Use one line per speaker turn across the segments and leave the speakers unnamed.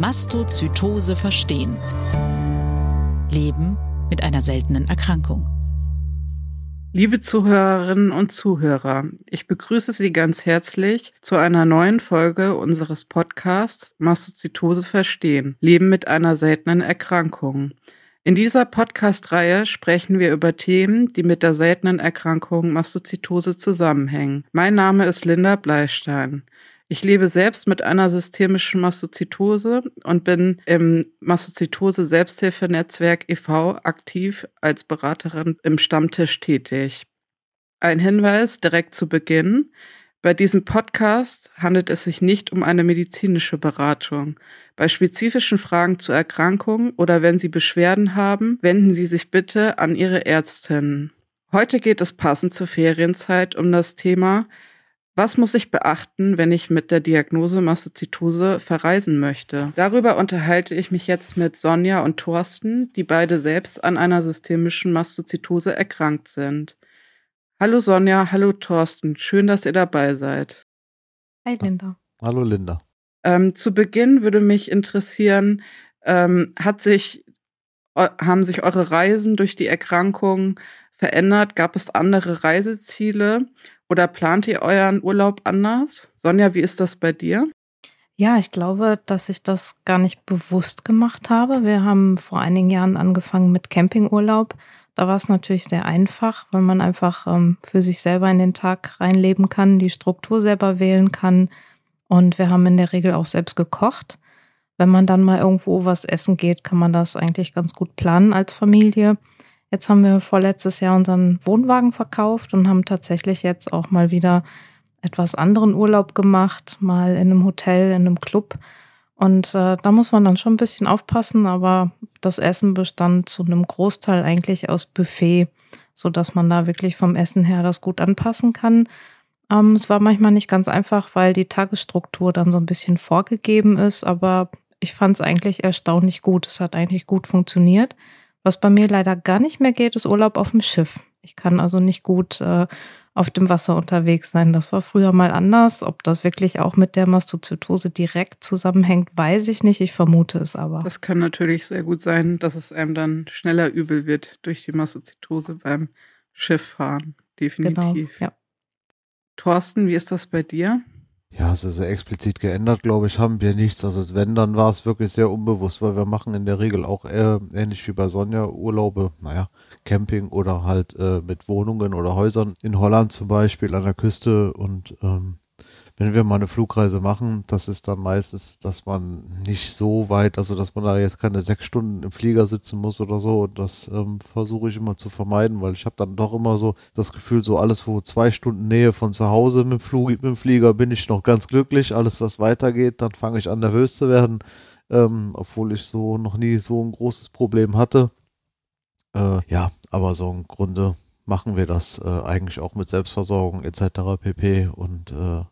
Mastozytose verstehen. Leben mit einer seltenen Erkrankung.
Liebe Zuhörerinnen und Zuhörer, ich begrüße Sie ganz herzlich zu einer neuen Folge unseres Podcasts Mastozytose verstehen. Leben mit einer seltenen Erkrankung. In dieser Podcast-Reihe sprechen wir über Themen, die mit der seltenen Erkrankung Mastozytose zusammenhängen. Mein Name ist Linda Bleistein. Ich lebe selbst mit einer systemischen Mastozytose und bin im Mastozytose Selbsthilfenetzwerk e.V. aktiv als Beraterin im Stammtisch tätig. Ein Hinweis direkt zu Beginn. Bei diesem Podcast handelt es sich nicht um eine medizinische Beratung. Bei spezifischen Fragen zur Erkrankung oder wenn Sie Beschwerden haben, wenden Sie sich bitte an Ihre Ärztin. Heute geht es passend zur Ferienzeit um das Thema was muss ich beachten, wenn ich mit der Diagnose Mastozytose verreisen möchte? Darüber unterhalte ich mich jetzt mit Sonja und Thorsten, die beide selbst an einer systemischen Mastozytose erkrankt sind. Hallo Sonja, hallo Thorsten, schön, dass ihr dabei seid.
Hi Linda.
Hallo Linda.
Ähm, zu Beginn würde mich interessieren, ähm, hat sich, haben sich eure Reisen durch die Erkrankung verändert? Gab es andere Reiseziele? Oder plant ihr euren Urlaub anders? Sonja, wie ist das bei dir?
Ja, ich glaube, dass ich das gar nicht bewusst gemacht habe. Wir haben vor einigen Jahren angefangen mit Campingurlaub. Da war es natürlich sehr einfach, weil man einfach ähm, für sich selber in den Tag reinleben kann, die Struktur selber wählen kann. Und wir haben in der Regel auch selbst gekocht. Wenn man dann mal irgendwo was essen geht, kann man das eigentlich ganz gut planen als Familie. Jetzt haben wir vorletztes Jahr unseren Wohnwagen verkauft und haben tatsächlich jetzt auch mal wieder etwas anderen Urlaub gemacht, mal in einem Hotel, in einem Club. Und äh, da muss man dann schon ein bisschen aufpassen, aber das Essen bestand zu einem Großteil eigentlich aus Buffet, so dass man da wirklich vom Essen her das gut anpassen kann. Ähm, es war manchmal nicht ganz einfach, weil die Tagesstruktur dann so ein bisschen vorgegeben ist, aber ich fand es eigentlich erstaunlich gut. Es hat eigentlich gut funktioniert. Was bei mir leider gar nicht mehr geht, ist Urlaub auf dem Schiff. Ich kann also nicht gut äh, auf dem Wasser unterwegs sein. Das war früher mal anders. Ob das wirklich auch mit der Mastozytose direkt zusammenhängt, weiß ich nicht. Ich vermute es aber.
Das kann natürlich sehr gut sein, dass es einem dann schneller übel wird durch die Mastozytose beim Schifffahren. Definitiv.
Genau, ja.
Thorsten, wie ist das bei dir?
Ja, so sehr explizit geändert, glaube ich, haben wir nichts. Also wenn, dann war es wirklich sehr unbewusst, weil wir machen in der Regel auch äh, ähnlich wie bei Sonja Urlaube, naja, Camping oder halt äh, mit Wohnungen oder Häusern in Holland zum Beispiel an der Küste und ähm, wenn wir mal eine Flugreise machen, das ist dann meistens, dass man nicht so weit, also dass man da jetzt keine sechs Stunden im Flieger sitzen muss oder so. Und das ähm, versuche ich immer zu vermeiden, weil ich habe dann doch immer so das Gefühl, so alles, wo zwei Stunden Nähe von zu Hause mit dem, Flug, mit dem Flieger bin ich noch ganz glücklich. Alles, was weitergeht, dann fange ich an nervös zu werden, ähm, obwohl ich so noch nie so ein großes Problem hatte. Äh, ja, aber so im Grunde machen wir das äh, eigentlich auch mit Selbstversorgung etc. pp. Und äh,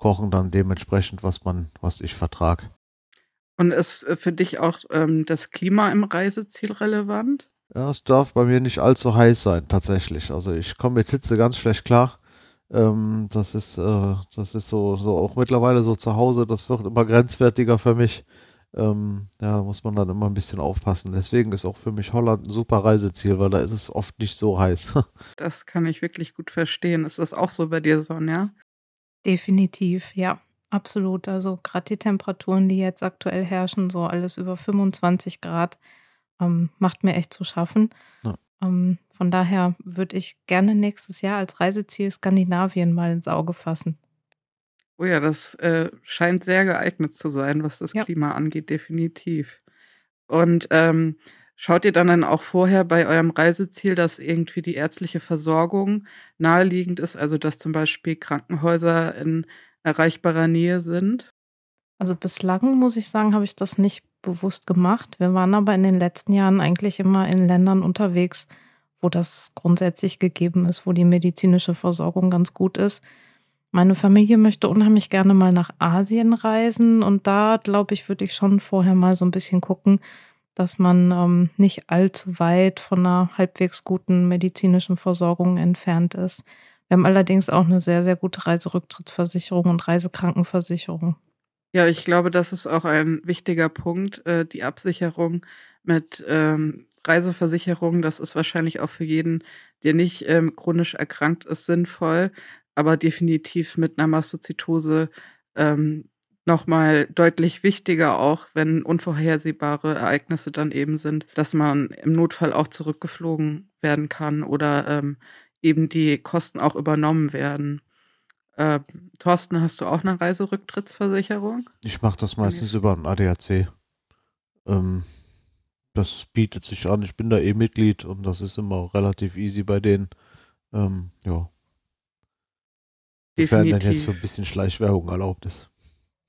kochen dann dementsprechend, was man, was ich vertrag.
Und ist äh, für dich auch ähm, das Klima im Reiseziel relevant?
Ja, es darf bei mir nicht allzu heiß sein, tatsächlich. Also ich komme mit Hitze ganz schlecht klar. Ähm, das ist, äh, das ist so, so auch mittlerweile so zu Hause, das wird immer grenzwertiger für mich. Ähm, ja, muss man dann immer ein bisschen aufpassen. Deswegen ist auch für mich Holland ein super Reiseziel, weil da ist es oft nicht so heiß.
das kann ich wirklich gut verstehen. Ist das auch so bei dir, Sonja?
Definitiv, ja, absolut. Also gerade die Temperaturen, die jetzt aktuell herrschen, so alles über 25 Grad, ähm, macht mir echt zu schaffen. Ja. Ähm, von daher würde ich gerne nächstes Jahr als Reiseziel Skandinavien mal ins Auge fassen.
Oh ja, das äh, scheint sehr geeignet zu sein, was das ja. Klima angeht, definitiv. Und ähm, Schaut ihr dann, dann auch vorher bei eurem Reiseziel, dass irgendwie die ärztliche Versorgung naheliegend ist, also dass zum Beispiel Krankenhäuser in erreichbarer Nähe sind?
Also bislang muss ich sagen, habe ich das nicht bewusst gemacht. Wir waren aber in den letzten Jahren eigentlich immer in Ländern unterwegs, wo das grundsätzlich gegeben ist, wo die medizinische Versorgung ganz gut ist. Meine Familie möchte unheimlich gerne mal nach Asien reisen und da, glaube ich, würde ich schon vorher mal so ein bisschen gucken, dass man ähm, nicht allzu weit von einer halbwegs guten medizinischen Versorgung entfernt ist. Wir haben allerdings auch eine sehr, sehr gute Reiserücktrittsversicherung und Reisekrankenversicherung.
Ja, ich glaube, das ist auch ein wichtiger Punkt, äh, die Absicherung mit ähm, Reiseversicherung. Das ist wahrscheinlich auch für jeden, der nicht ähm, chronisch erkrankt ist, sinnvoll, aber definitiv mit einer Mastozytose ähm, nochmal deutlich wichtiger, auch wenn unvorhersehbare Ereignisse dann eben sind, dass man im Notfall auch zurückgeflogen werden kann oder ähm, eben die Kosten auch übernommen werden. Äh, Thorsten, hast du auch eine Reiserücktrittsversicherung?
Ich mache das meistens über ein ADAC. Ähm, das bietet sich an. Ich bin da eh Mitglied und das ist immer relativ easy bei denen. Ähm, ja. Definitiv. Sofern dann jetzt so ein bisschen Schleichwerbung erlaubt ist.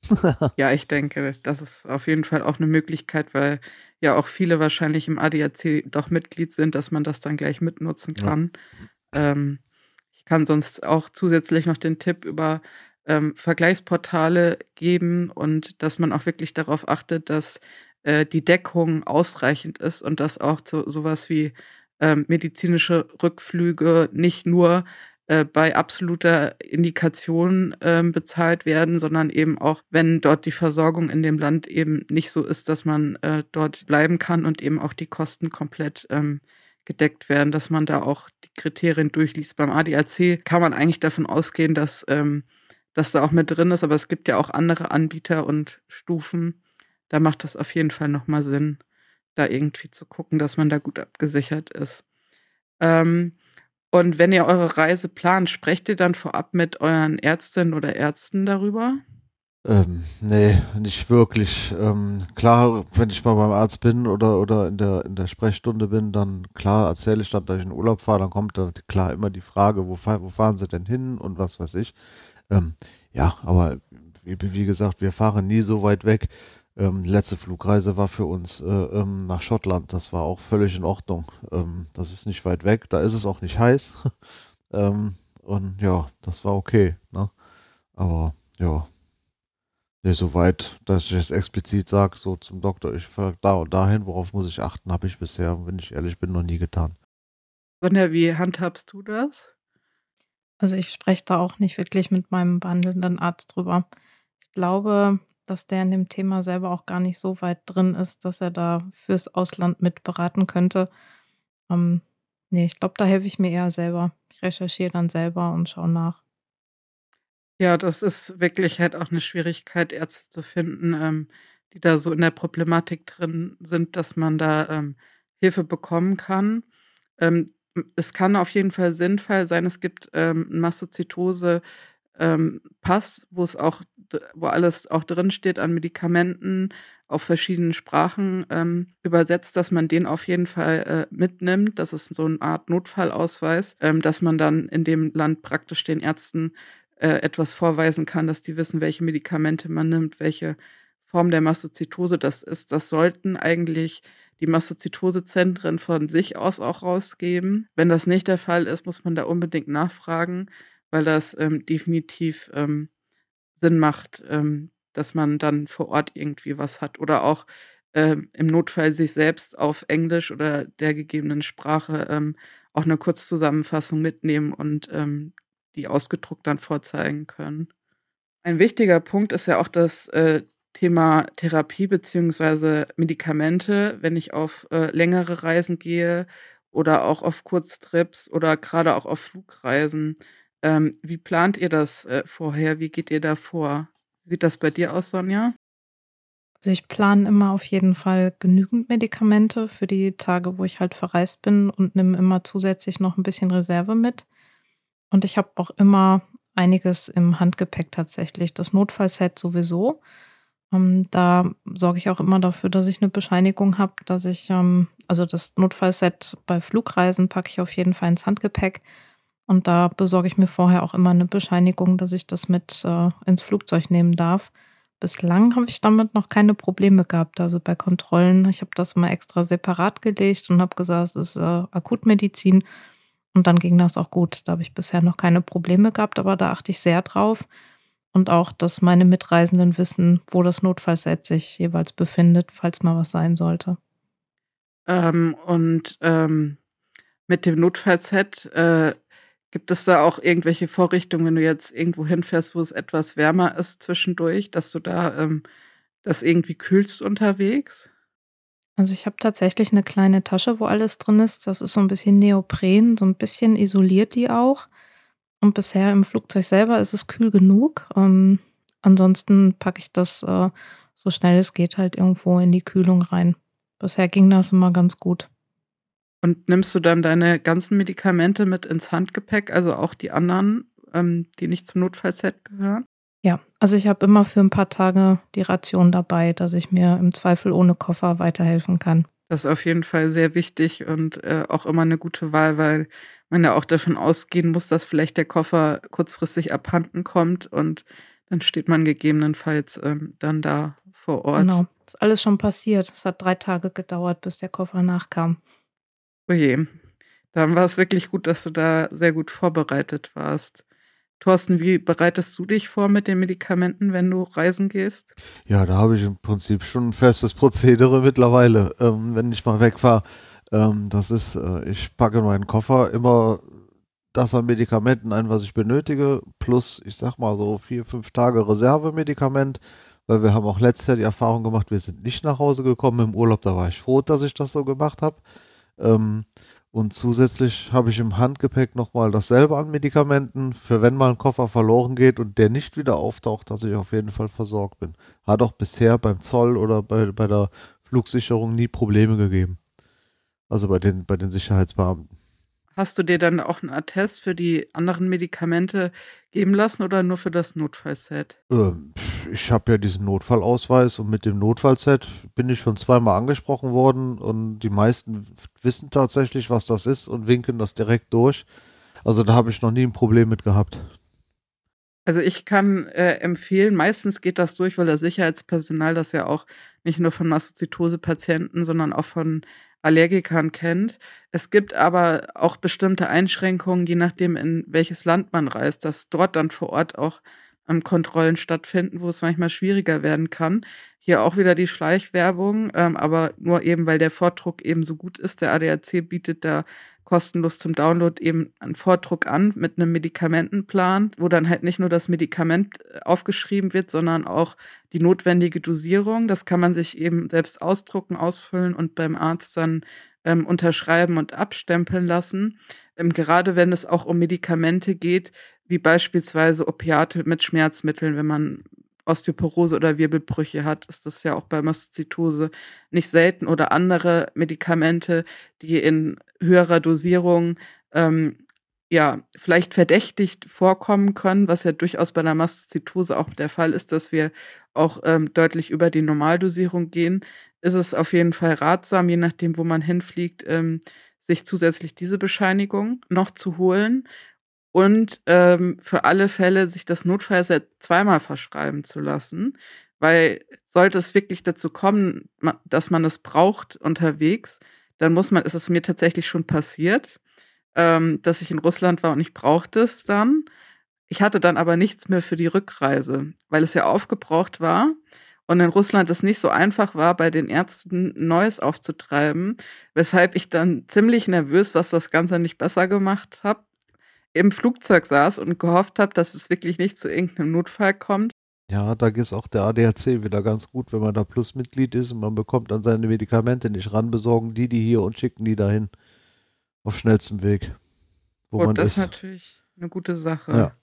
ja, ich denke, das ist auf jeden Fall auch eine Möglichkeit, weil ja auch viele wahrscheinlich im ADAC doch Mitglied sind, dass man das dann gleich mitnutzen kann. Ja. Ähm, ich kann sonst auch zusätzlich noch den Tipp über ähm, Vergleichsportale geben und dass man auch wirklich darauf achtet, dass äh, die Deckung ausreichend ist und dass auch so, sowas wie ähm, medizinische Rückflüge nicht nur äh, bei absoluter Indikation äh, bezahlt werden, sondern eben auch, wenn dort die Versorgung in dem Land eben nicht so ist, dass man äh, dort bleiben kann und eben auch die Kosten komplett ähm, gedeckt werden, dass man da auch die Kriterien durchliest. Beim ADAC kann man eigentlich davon ausgehen, dass ähm, das da auch mit drin ist, aber es gibt ja auch andere Anbieter und Stufen. Da macht das auf jeden Fall nochmal Sinn, da irgendwie zu gucken, dass man da gut abgesichert ist. Ähm, und wenn ihr eure Reise plant, sprecht ihr dann vorab mit euren Ärztinnen oder Ärzten darüber?
Ähm, nee, nicht wirklich. Ähm, klar, wenn ich mal beim Arzt bin oder, oder in, der, in der Sprechstunde bin, dann klar erzähle ich dann, dass ich in Urlaub fahre, dann kommt da klar immer die Frage, wo, wo fahren sie denn hin und was weiß ich. Ähm, ja, aber wie, wie, gesagt, wir fahren nie so weit weg. Ähm, die letzte Flugreise war für uns äh, ähm, nach Schottland. Das war auch völlig in Ordnung. Ähm, das ist nicht weit weg. Da ist es auch nicht heiß. Ähm, und ja, das war okay. Ne? Aber ja, nee, so weit, dass ich es explizit sage, so zum Doktor, ich fahre da und dahin, worauf muss ich achten, habe ich bisher, wenn ich ehrlich bin, noch nie getan.
Sonja, wie handhabst du das?
Also ich spreche da auch nicht wirklich mit meinem behandelnden Arzt drüber. Ich glaube, dass der in dem Thema selber auch gar nicht so weit drin ist, dass er da fürs Ausland mit beraten könnte. Ähm, nee, ich glaube, da helfe ich mir eher selber. Ich recherchiere dann selber und schaue nach.
Ja, das ist wirklich halt auch eine Schwierigkeit, Ärzte zu finden, ähm, die da so in der Problematik drin sind, dass man da ähm, Hilfe bekommen kann. Ähm, es kann auf jeden Fall sinnvoll sein, es gibt ähm, Mastozytose ähm, Pass, wo es auch, wo alles auch drin steht an Medikamenten auf verschiedenen Sprachen ähm, übersetzt, dass man den auf jeden Fall äh, mitnimmt. Das ist so eine Art Notfallausweis, ähm, dass man dann in dem Land praktisch den Ärzten äh, etwas vorweisen kann, dass die wissen, welche Medikamente man nimmt, welche Form der Mastozytose das ist. Das sollten eigentlich die Mastozytosezentren von sich aus auch rausgeben. Wenn das nicht der Fall ist, muss man da unbedingt nachfragen weil das ähm, definitiv ähm, Sinn macht, ähm, dass man dann vor Ort irgendwie was hat oder auch ähm, im Notfall sich selbst auf Englisch oder der gegebenen Sprache ähm, auch eine Kurzzusammenfassung mitnehmen und ähm, die ausgedruckt dann vorzeigen können. Ein wichtiger Punkt ist ja auch das äh, Thema Therapie beziehungsweise Medikamente, wenn ich auf äh, längere Reisen gehe oder auch auf Kurztrips oder gerade auch auf Flugreisen. Ähm, wie plant ihr das äh, vorher? Wie geht ihr da vor? Sieht das bei dir aus, Sonja?
Also ich plane immer auf jeden Fall genügend Medikamente für die Tage, wo ich halt verreist bin und nehme immer zusätzlich noch ein bisschen Reserve mit. Und ich habe auch immer einiges im Handgepäck tatsächlich. Das Notfallset sowieso. Ähm, da sorge ich auch immer dafür, dass ich eine Bescheinigung habe, dass ich, ähm, also das Notfallset bei Flugreisen packe ich auf jeden Fall ins Handgepäck und da besorge ich mir vorher auch immer eine Bescheinigung, dass ich das mit äh, ins Flugzeug nehmen darf. Bislang habe ich damit noch keine Probleme gehabt. Also bei Kontrollen, ich habe das immer extra separat gelegt und habe gesagt, es ist äh, Akutmedizin. Und dann ging das auch gut. Da habe ich bisher noch keine Probleme gehabt, aber da achte ich sehr drauf. Und auch, dass meine Mitreisenden wissen, wo das Notfallset sich jeweils befindet, falls mal was sein sollte.
Ähm, und ähm, mit dem Notfallset, äh, Gibt es da auch irgendwelche Vorrichtungen, wenn du jetzt irgendwo hinfährst, wo es etwas wärmer ist zwischendurch, dass du da ähm, das irgendwie kühlst unterwegs?
Also ich habe tatsächlich eine kleine Tasche, wo alles drin ist. Das ist so ein bisschen Neopren, so ein bisschen isoliert die auch. Und bisher im Flugzeug selber ist es kühl genug. Ähm, ansonsten packe ich das äh, so schnell es geht halt irgendwo in die Kühlung rein. Bisher ging das immer ganz gut.
Und nimmst du dann deine ganzen Medikamente mit ins Handgepäck, also auch die anderen, ähm, die nicht zum Notfallset gehören?
Ja, also ich habe immer für ein paar Tage die Ration dabei, dass ich mir im Zweifel ohne Koffer weiterhelfen kann.
Das ist auf jeden Fall sehr wichtig und äh, auch immer eine gute Wahl, weil man ja auch davon ausgehen muss, dass vielleicht der Koffer kurzfristig abhanden kommt und dann steht man gegebenenfalls ähm, dann da vor Ort.
Genau, ist alles schon passiert. Es hat drei Tage gedauert, bis der Koffer nachkam.
Oje, oh dann war es wirklich gut, dass du da sehr gut vorbereitet warst. Thorsten, wie bereitest du dich vor mit den Medikamenten, wenn du reisen gehst?
Ja, da habe ich im Prinzip schon ein festes Prozedere mittlerweile, ähm, wenn ich mal wegfahre. Ähm, das ist, äh, ich packe in meinen Koffer immer das an Medikamenten ein, was ich benötige, plus, ich sag mal so vier, fünf Tage Reservemedikament, weil wir haben auch letztes Jahr die Erfahrung gemacht, wir sind nicht nach Hause gekommen im Urlaub, da war ich froh, dass ich das so gemacht habe. Ähm, und zusätzlich habe ich im Handgepäck nochmal dasselbe an Medikamenten, für wenn mal ein Koffer verloren geht und der nicht wieder auftaucht, dass ich auf jeden Fall versorgt bin. Hat auch bisher beim Zoll oder bei, bei der Flugsicherung nie Probleme gegeben. Also bei den, bei den Sicherheitsbeamten.
Hast du dir dann auch einen Attest für die anderen Medikamente geben lassen oder nur für das Notfallset?
Ähm, ich habe ja diesen Notfallausweis und mit dem Notfallset bin ich schon zweimal angesprochen worden und die meisten wissen tatsächlich, was das ist und winken das direkt durch. Also da habe ich noch nie ein Problem mit gehabt.
Also ich kann äh, empfehlen, meistens geht das durch, weil das Sicherheitspersonal das ja auch nicht nur von Mastozytose-Patienten, sondern auch von Allergikern kennt. Es gibt aber auch bestimmte Einschränkungen, je nachdem, in welches Land man reist, dass dort dann vor Ort auch Kontrollen stattfinden, wo es manchmal schwieriger werden kann. Hier auch wieder die Schleichwerbung, ähm, aber nur eben, weil der Vordruck eben so gut ist. Der ADAC bietet da kostenlos zum Download eben einen Vordruck an mit einem Medikamentenplan, wo dann halt nicht nur das Medikament äh, aufgeschrieben wird, sondern auch die notwendige Dosierung. Das kann man sich eben selbst ausdrucken, ausfüllen und beim Arzt dann ähm, unterschreiben und abstempeln lassen. Ähm, gerade wenn es auch um Medikamente geht, wie beispielsweise Opiate mit Schmerzmitteln, wenn man Osteoporose oder Wirbelbrüche hat, ist das ja auch bei Mastozytose nicht selten oder andere Medikamente, die in höherer Dosierung ähm, ja vielleicht verdächtigt vorkommen können, was ja durchaus bei der Mastozytose auch der Fall ist, dass wir auch ähm, deutlich über die Normaldosierung gehen, ist es auf jeden Fall ratsam, je nachdem, wo man hinfliegt, ähm, sich zusätzlich diese Bescheinigung noch zu holen und ähm, für alle Fälle sich das Notfallset zweimal verschreiben zu lassen, weil sollte es wirklich dazu kommen, dass man es braucht unterwegs, dann muss man, ist es mir tatsächlich schon passiert, ähm, dass ich in Russland war und ich brauchte es dann. Ich hatte dann aber nichts mehr für die Rückreise, weil es ja aufgebraucht war und in Russland es nicht so einfach war, bei den Ärzten Neues aufzutreiben, weshalb ich dann ziemlich nervös, was das Ganze nicht besser gemacht habe, im Flugzeug saß und gehofft habe, dass es wirklich nicht zu irgendeinem Notfall kommt.
Ja, da ist auch der ADAC wieder ganz gut, wenn man da Plusmitglied ist und man bekommt dann seine Medikamente nicht ran, besorgen die die hier und schicken die dahin. Auf schnellstem Weg.
Wo und man das ist natürlich eine gute Sache. Ja.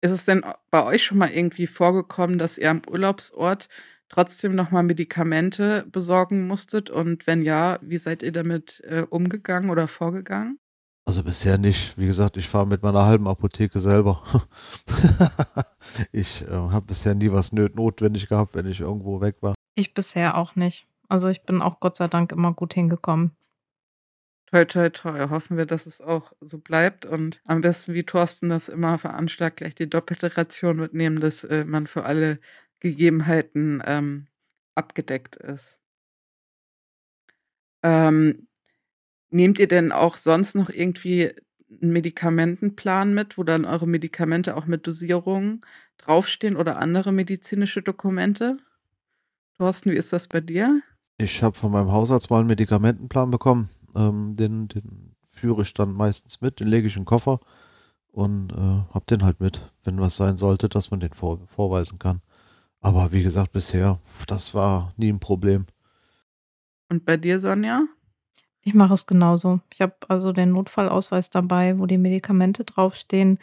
Ist es denn bei euch schon mal irgendwie vorgekommen, dass ihr am Urlaubsort trotzdem nochmal Medikamente besorgen musstet? Und wenn ja, wie seid ihr damit äh, umgegangen oder vorgegangen?
Also bisher nicht. Wie gesagt, ich fahre mit meiner halben Apotheke selber. ich äh, habe bisher nie was notwendig gehabt, wenn ich irgendwo weg war.
Ich bisher auch nicht. Also ich bin auch Gott sei Dank immer gut hingekommen.
Toi, toi, toi. Hoffen wir, dass es auch so bleibt und am besten, wie Thorsten das immer veranschlagt, gleich die doppelte Ration mitnehmen, dass äh, man für alle Gegebenheiten ähm, abgedeckt ist. Ähm, Nehmt ihr denn auch sonst noch irgendwie einen Medikamentenplan mit, wo dann eure Medikamente auch mit Dosierungen draufstehen oder andere medizinische Dokumente? Thorsten, wie ist das bei dir?
Ich habe von meinem Hausarzt mal einen Medikamentenplan bekommen, ähm, den, den führe ich dann meistens mit, den lege ich in den Koffer und äh, hab den halt mit, wenn was sein sollte, dass man den vor, vorweisen kann. Aber wie gesagt, bisher, das war nie ein Problem.
Und bei dir, Sonja?
Ich mache es genauso. Ich habe also den Notfallausweis dabei, wo die Medikamente draufstehen.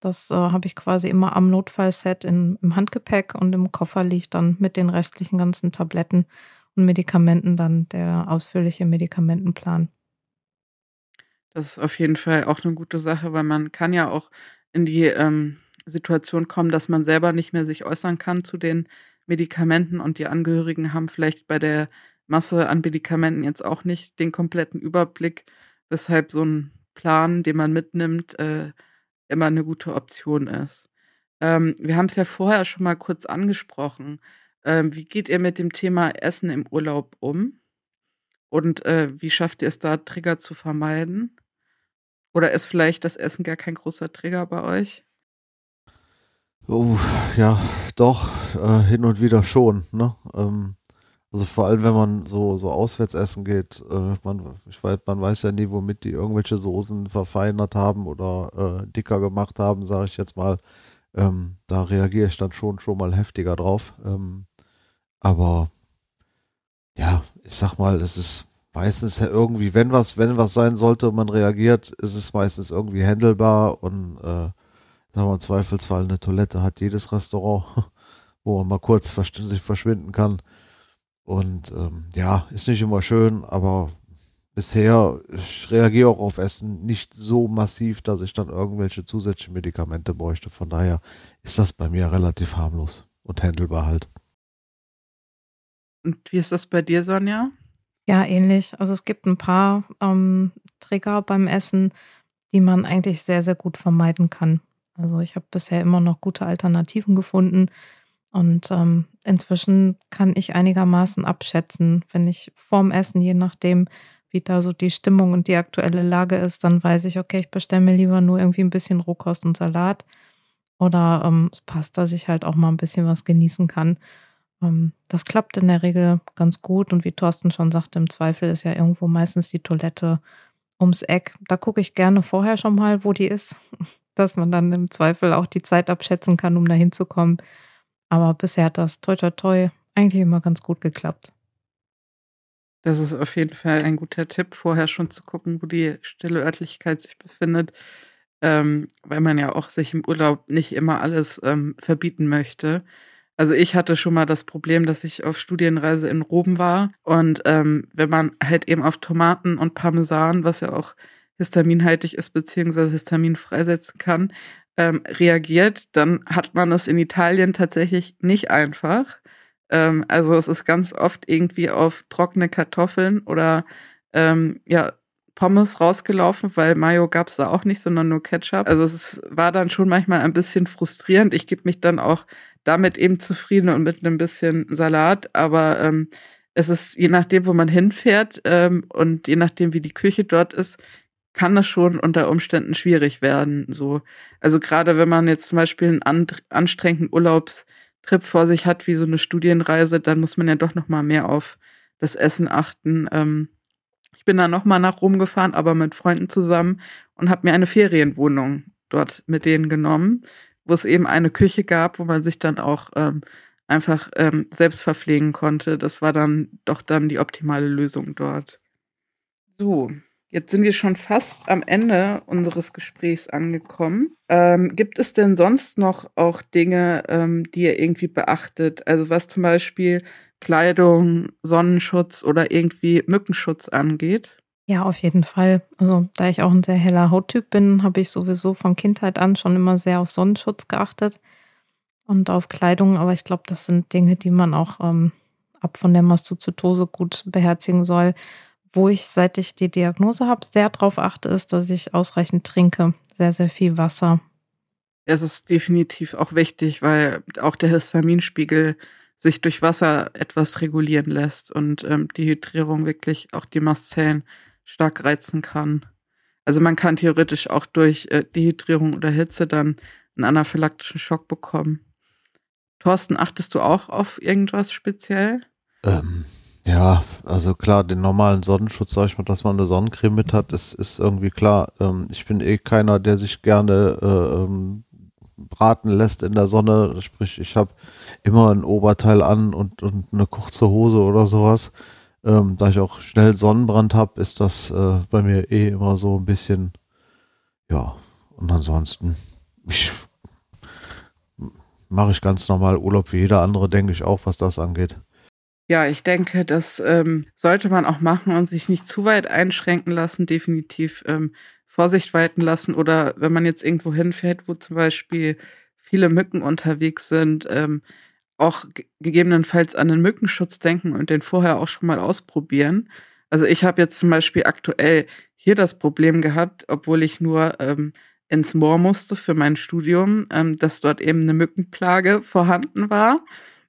Das äh, habe ich quasi immer am Notfallset in, im Handgepäck und im Koffer liegt dann mit den restlichen ganzen Tabletten und Medikamenten dann der ausführliche Medikamentenplan.
Das ist auf jeden Fall auch eine gute Sache, weil man kann ja auch in die ähm, Situation kommen, dass man selber nicht mehr sich äußern kann zu den Medikamenten und die Angehörigen haben vielleicht bei der Masse an Medikamenten jetzt auch nicht den kompletten Überblick, weshalb so ein Plan, den man mitnimmt, äh, immer eine gute Option ist. Ähm, wir haben es ja vorher schon mal kurz angesprochen. Ähm, wie geht ihr mit dem Thema Essen im Urlaub um? Und äh, wie schafft ihr es da, Trigger zu vermeiden? Oder ist vielleicht das Essen gar kein großer Trigger bei euch?
Oh, ja, doch, äh, hin und wieder schon. Ne? Ähm, also vor allem, wenn man so, so auswärts essen geht, äh, man, ich weiß, man weiß ja nie, womit die irgendwelche Soßen verfeinert haben oder äh, dicker gemacht haben, sage ich jetzt mal. Ähm, da reagiere ich dann schon, schon mal heftiger drauf. Ähm, aber ja, ich sag mal, es ist meistens irgendwie, wenn was, wenn was sein sollte und man reagiert, ist es meistens irgendwie handelbar und äh, sagen wir im Zweifelsfall eine Toilette hat jedes Restaurant, wo man mal kurz vers sich verschwinden kann. Und ähm, ja, ist nicht immer schön, aber bisher, ich reagiere auch auf Essen nicht so massiv, dass ich dann irgendwelche zusätzlichen Medikamente bräuchte. Von daher ist das bei mir relativ harmlos und handelbar halt.
Und wie ist das bei dir, Sonja?
Ja, ähnlich. Also es gibt ein paar ähm, Trigger beim Essen, die man eigentlich sehr, sehr gut vermeiden kann. Also ich habe bisher immer noch gute Alternativen gefunden. Und ähm, inzwischen kann ich einigermaßen abschätzen, wenn ich vorm Essen, je nachdem, wie da so die Stimmung und die aktuelle Lage ist, dann weiß ich, okay, ich bestelle mir lieber nur irgendwie ein bisschen Rohkost und Salat. Oder ähm, es passt, dass ich halt auch mal ein bisschen was genießen kann. Ähm, das klappt in der Regel ganz gut und wie Thorsten schon sagte, im Zweifel ist ja irgendwo meistens die Toilette ums Eck. Da gucke ich gerne vorher schon mal, wo die ist, dass man dann im Zweifel auch die Zeit abschätzen kann, um da hinzukommen. Aber bisher hat das toi toi toi eigentlich immer ganz gut geklappt.
Das ist auf jeden Fall ein guter Tipp, vorher schon zu gucken, wo die stille Örtlichkeit sich befindet, ähm, weil man ja auch sich im Urlaub nicht immer alles ähm, verbieten möchte. Also ich hatte schon mal das Problem, dass ich auf Studienreise in Rom war und ähm, wenn man halt eben auf Tomaten und Parmesan, was ja auch histaminhaltig ist, beziehungsweise Histamin freisetzen kann, ähm, reagiert, dann hat man es in Italien tatsächlich nicht einfach. Ähm, also es ist ganz oft irgendwie auf trockene Kartoffeln oder ähm, ja, Pommes rausgelaufen, weil Mayo gab es da auch nicht, sondern nur Ketchup. Also es war dann schon manchmal ein bisschen frustrierend. Ich gebe mich dann auch damit eben zufrieden und mit einem bisschen Salat, aber ähm, es ist je nachdem, wo man hinfährt ähm, und je nachdem, wie die Küche dort ist, kann das schon unter Umständen schwierig werden. So, also gerade wenn man jetzt zum Beispiel einen anstrengenden Urlaubstrip vor sich hat, wie so eine Studienreise, dann muss man ja doch noch mal mehr auf das Essen achten. Ähm, ich bin dann noch mal nach Rom gefahren, aber mit Freunden zusammen und habe mir eine Ferienwohnung dort mit denen genommen, wo es eben eine Küche gab, wo man sich dann auch ähm, einfach ähm, selbst verpflegen konnte. Das war dann doch dann die optimale Lösung dort. So, Jetzt sind wir schon fast am Ende unseres Gesprächs angekommen. Ähm, gibt es denn sonst noch auch Dinge, ähm, die ihr irgendwie beachtet? Also was zum Beispiel Kleidung, Sonnenschutz oder irgendwie Mückenschutz angeht?
Ja, auf jeden Fall. Also da ich auch ein sehr heller Hauttyp bin, habe ich sowieso von Kindheit an schon immer sehr auf Sonnenschutz geachtet und auf Kleidung. Aber ich glaube, das sind Dinge, die man auch ähm, ab von der Mastozytose gut beherzigen soll. Wo ich, seit ich die Diagnose habe, sehr darauf achte, ist, dass ich ausreichend trinke. Sehr, sehr viel Wasser.
Es ist definitiv auch wichtig, weil auch der Histaminspiegel sich durch Wasser etwas regulieren lässt und ähm, Dehydrierung wirklich auch die Mastzellen stark reizen kann. Also man kann theoretisch auch durch äh, Dehydrierung oder Hitze dann einen anaphylaktischen Schock bekommen. Thorsten, achtest du auch auf irgendwas speziell?
Ähm, Ja, also klar, den normalen Sonnenschutz, sag ich mal, dass man eine Sonnencreme mit hat, ist, ist irgendwie klar. Ähm, ich bin eh keiner, der sich gerne äh, ähm, braten lässt in der Sonne. Sprich, ich habe immer ein Oberteil an und, und eine kurze Hose oder sowas. Ähm, da ich auch schnell Sonnenbrand habe, ist das äh, bei mir eh immer so ein bisschen, ja, und ansonsten, ich mache ich ganz normal Urlaub wie jeder andere, denke ich auch, was das angeht.
Ja, ich denke, das ähm, sollte man auch machen und sich nicht zu weit einschränken lassen, definitiv ähm, Vorsicht walten lassen oder wenn man jetzt irgendwo hinfährt, wo zum Beispiel viele Mücken unterwegs sind, ähm, auch gegebenenfalls an den Mückenschutz denken und den vorher auch schon mal ausprobieren. Also ich habe jetzt zum Beispiel aktuell hier das Problem gehabt, obwohl ich nur ähm, ins Moor musste für mein Studium, ähm, dass dort eben eine Mückenplage vorhanden war.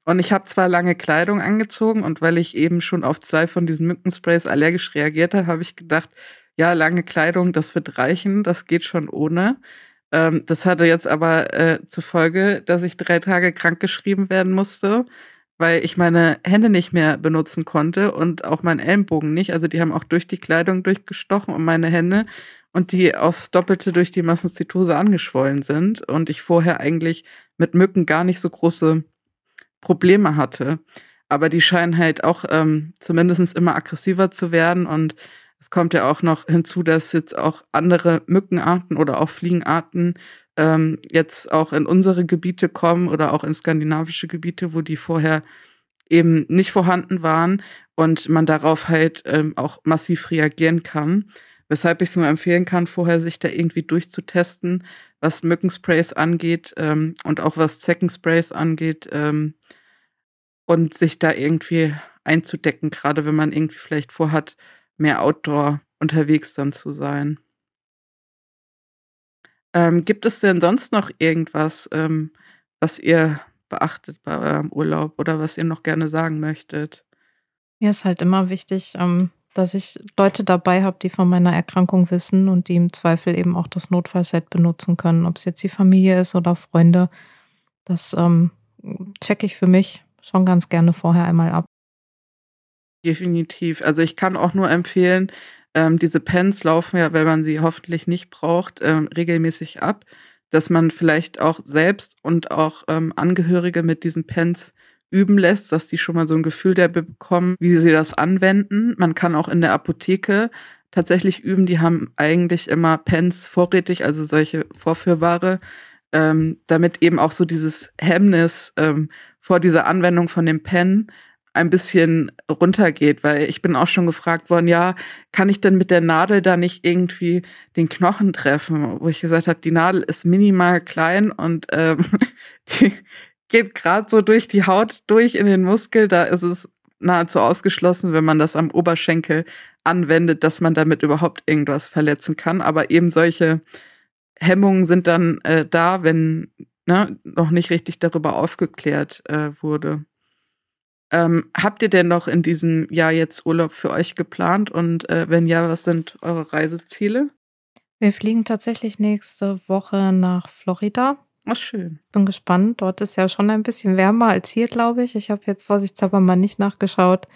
Und ich habe zwar lange Kleidung angezogen und weil ich eben schon auf zwei von diesen Mückensprays allergisch reagierte, habe ich gedacht, ja, lange Kleidung, das wird reichen, das geht schon ohne. Ähm, das hatte jetzt aber äh, zur Folge, dass ich drei Tage krankgeschrieben werden musste, weil ich meine Hände nicht mehr benutzen konnte und auch meinen Ellenbogen nicht. Also die haben auch durch die Kleidung durchgestochen und meine Hände und die aufs Doppelte durch die Massenzytose angeschwollen sind und ich vorher eigentlich mit Mücken gar nicht so große Probleme hatte. Aber die scheinen halt auch ähm, zumindest immer aggressiver zu werden. Und es kommt ja auch noch hinzu, dass jetzt auch andere Mückenarten oder auch Fliegenarten ähm, jetzt auch in unsere Gebiete kommen oder auch in skandinavische Gebiete, wo die vorher eben nicht vorhanden waren und man darauf halt ähm, auch massiv reagieren kann. Weshalb ich es nur empfehlen kann, vorher sich da irgendwie durchzutesten, was Mückensprays angeht ähm, und auch was Zeckensprays angeht ähm, und sich da irgendwie einzudecken, gerade wenn man irgendwie vielleicht vorhat, mehr Outdoor unterwegs dann zu sein. Ähm, gibt es denn sonst noch irgendwas, ähm, was ihr beachtet bei eurem Urlaub oder was ihr noch gerne sagen möchtet?
Mir ist halt immer wichtig, ähm, dass ich Leute dabei habe, die von meiner Erkrankung wissen und die im Zweifel eben auch das Notfallset benutzen können, ob es jetzt die Familie ist oder Freunde. Das ähm, checke ich für mich schon ganz gerne vorher einmal ab.
Definitiv. Also ich kann auch nur empfehlen, ähm, diese Pens laufen ja, wenn man sie hoffentlich nicht braucht, ähm, regelmäßig ab, dass man vielleicht auch selbst und auch ähm, Angehörige mit diesen Pens üben lässt, dass die schon mal so ein Gefühl der bekommen, wie sie das anwenden. Man kann auch in der Apotheke tatsächlich üben. Die haben eigentlich immer Pens vorrätig, also solche Vorführware, ähm, damit eben auch so dieses Hemmnis ähm, vor dieser Anwendung von dem Pen ein bisschen runtergeht, weil ich bin auch schon gefragt worden, ja, kann ich denn mit der Nadel da nicht irgendwie den Knochen treffen? Wo ich gesagt habe, die Nadel ist minimal klein und ähm, die, geht gerade so durch die Haut durch in den Muskel. Da ist es nahezu ausgeschlossen, wenn man das am Oberschenkel anwendet, dass man damit überhaupt irgendwas verletzen kann. Aber eben solche Hemmungen sind dann äh, da, wenn ne, noch nicht richtig darüber aufgeklärt äh, wurde. Ähm, habt ihr denn noch in diesem Jahr jetzt Urlaub für euch geplant? Und äh, wenn ja, was sind eure Reiseziele?
Wir fliegen tatsächlich nächste Woche nach Florida.
Ach, schön.
Bin gespannt. Dort ist ja schon ein bisschen wärmer als hier, glaube ich. Ich habe jetzt vorsichtshalber mal nicht nachgeschaut.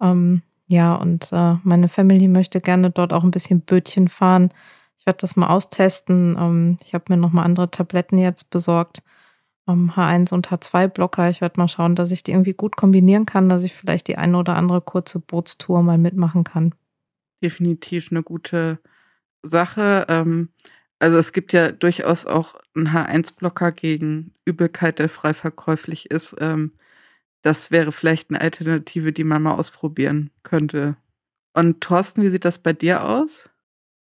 Ähm, ja, und äh, meine Family möchte gerne dort auch ein bisschen Bötchen fahren. Ich werde das mal austesten. Ähm, ich habe mir nochmal andere Tabletten jetzt besorgt. Ähm, H1 und H2-Blocker. Ich werde mal schauen, dass ich die irgendwie gut kombinieren kann, dass ich vielleicht die eine oder andere kurze Bootstour mal mitmachen kann.
Definitiv eine gute Sache. Ähm, also es gibt ja durchaus auch einen H1-Blocker gegen Übelkeit, der frei verkäuflich ist. Ähm, das wäre vielleicht eine Alternative, die man mal ausprobieren könnte. Und Thorsten, wie sieht das bei dir aus?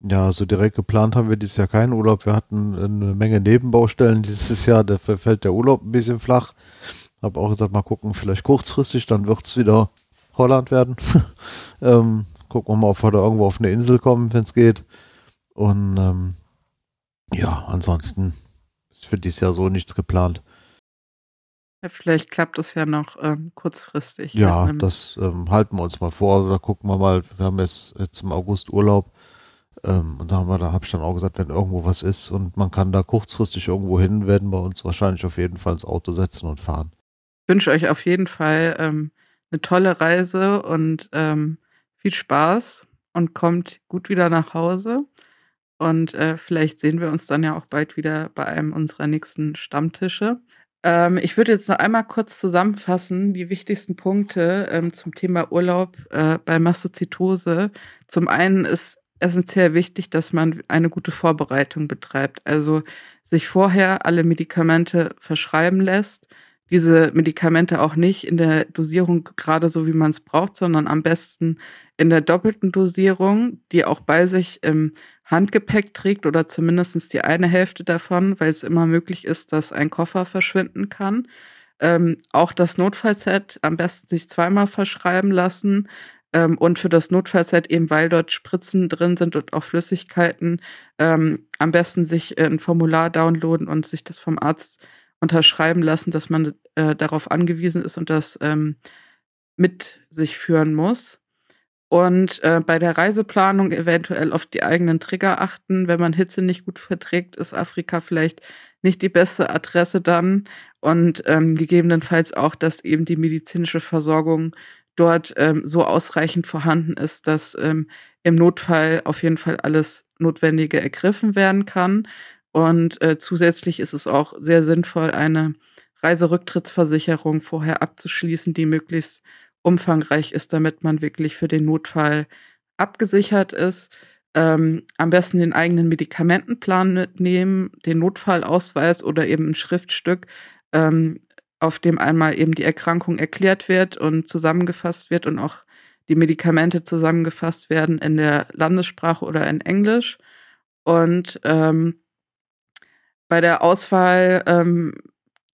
Ja, so direkt geplant haben wir dieses Jahr keinen Urlaub. Wir hatten eine Menge Nebenbaustellen dieses Jahr. Da fällt der Urlaub ein bisschen flach. Hab auch gesagt, mal gucken, vielleicht kurzfristig, dann wird es wieder Holland werden. ähm, gucken wir mal, ob wir da irgendwo auf eine Insel kommen, wenn es geht. Und ähm, ja, ansonsten ist für dieses Jahr so nichts geplant.
Ja, vielleicht klappt das ja noch ähm, kurzfristig.
Ja, das ähm, halten wir uns mal vor. Da gucken wir mal. Wir haben jetzt, jetzt im August Urlaub. Ähm, und da, haben wir, da habe ich dann auch gesagt, wenn irgendwo was ist und man kann da kurzfristig irgendwo hin, werden wir uns wahrscheinlich auf jeden Fall ins Auto setzen und fahren.
Ich wünsche euch auf jeden Fall, ähm, eine tolle Reise und ähm, viel Spaß und kommt gut wieder nach Hause. Und äh, vielleicht sehen wir uns dann ja auch bald wieder bei einem unserer nächsten Stammtische. Ähm, ich würde jetzt noch einmal kurz zusammenfassen, die wichtigsten Punkte ähm, zum Thema Urlaub äh, bei Mastozytose. Zum einen ist essentiell wichtig, dass man eine gute Vorbereitung betreibt. Also sich vorher alle Medikamente verschreiben lässt, diese Medikamente auch nicht in der Dosierung gerade so, wie man es braucht, sondern am besten in der doppelten Dosierung, die auch bei sich im Handgepäck trägt oder zumindest die eine Hälfte davon, weil es immer möglich ist, dass ein Koffer verschwinden kann. Ähm, auch das Notfallset am besten sich zweimal verschreiben lassen. Ähm, und für das Notfallset eben, weil dort Spritzen drin sind und auch Flüssigkeiten, ähm, am besten sich ein Formular downloaden und sich das vom Arzt unterschreiben lassen, dass man äh, darauf angewiesen ist und das ähm, mit sich führen muss. Und äh, bei der Reiseplanung eventuell auf die eigenen Trigger achten. Wenn man Hitze nicht gut verträgt, ist Afrika vielleicht nicht die beste Adresse dann. Und ähm, gegebenenfalls auch, dass eben die medizinische Versorgung dort ähm, so ausreichend vorhanden ist, dass ähm, im Notfall auf jeden Fall alles Notwendige ergriffen werden kann. Und äh, zusätzlich ist es auch sehr sinnvoll, eine Reiserücktrittsversicherung vorher abzuschließen, die möglichst umfangreich ist, damit man wirklich für den Notfall abgesichert ist. Ähm, am besten den eigenen Medikamentenplan mitnehmen, den Notfallausweis oder eben ein Schriftstück, ähm, auf dem einmal eben die Erkrankung erklärt wird und zusammengefasst wird und auch die Medikamente zusammengefasst werden in der Landessprache oder in Englisch. Und ähm, bei der Auswahl ähm,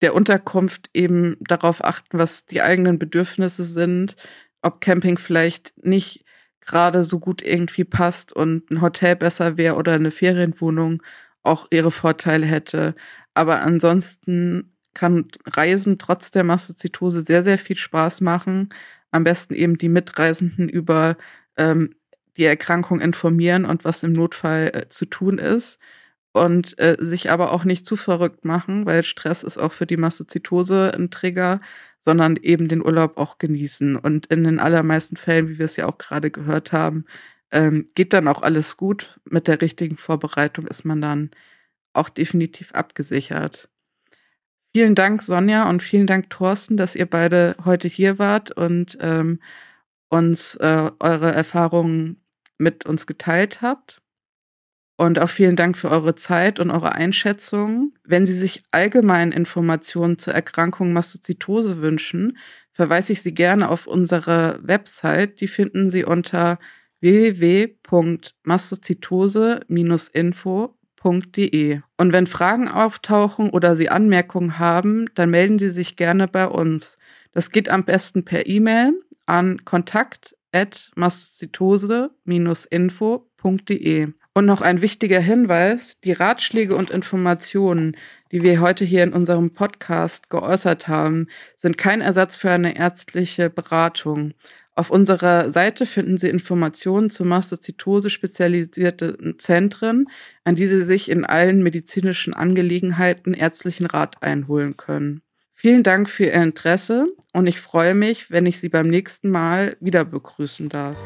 der Unterkunft eben darauf achten, was die eigenen Bedürfnisse sind, ob Camping vielleicht nicht gerade so gut irgendwie passt und ein Hotel besser wäre oder eine Ferienwohnung auch ihre Vorteile hätte. Aber ansonsten kann Reisen trotz der Mastozytose sehr, sehr viel Spaß machen. Am besten eben die Mitreisenden über ähm, die Erkrankung informieren und was im Notfall äh, zu tun ist und äh, sich aber auch nicht zu verrückt machen, weil Stress ist auch für die Mastozytose ein Trigger, sondern eben den Urlaub auch genießen. Und in den allermeisten Fällen, wie wir es ja auch gerade gehört haben, ähm, geht dann auch alles gut. Mit der richtigen Vorbereitung ist man dann auch definitiv abgesichert. Vielen Dank, Sonja, und vielen Dank, Thorsten, dass ihr beide heute hier wart und ähm, uns äh, eure Erfahrungen mit uns geteilt habt. Und auch vielen Dank für eure Zeit und eure Einschätzung. Wenn Sie sich allgemein Informationen zur Erkrankung Mastozytose wünschen, verweise ich Sie gerne auf unsere Website. Die finden Sie unter www.mastozytose-info.de. Und wenn Fragen auftauchen oder Sie Anmerkungen haben, dann melden Sie sich gerne bei uns. Das geht am besten per E-Mail an kontakt@mastozytose-info.de. Und noch ein wichtiger Hinweis, die Ratschläge und Informationen, die wir heute hier in unserem Podcast geäußert haben, sind kein Ersatz für eine ärztliche Beratung. Auf unserer Seite finden Sie Informationen zu Mastozytose spezialisierten Zentren, an die Sie sich in allen medizinischen Angelegenheiten ärztlichen Rat einholen können. Vielen Dank für Ihr Interesse und ich freue mich, wenn ich Sie beim nächsten Mal wieder begrüßen darf.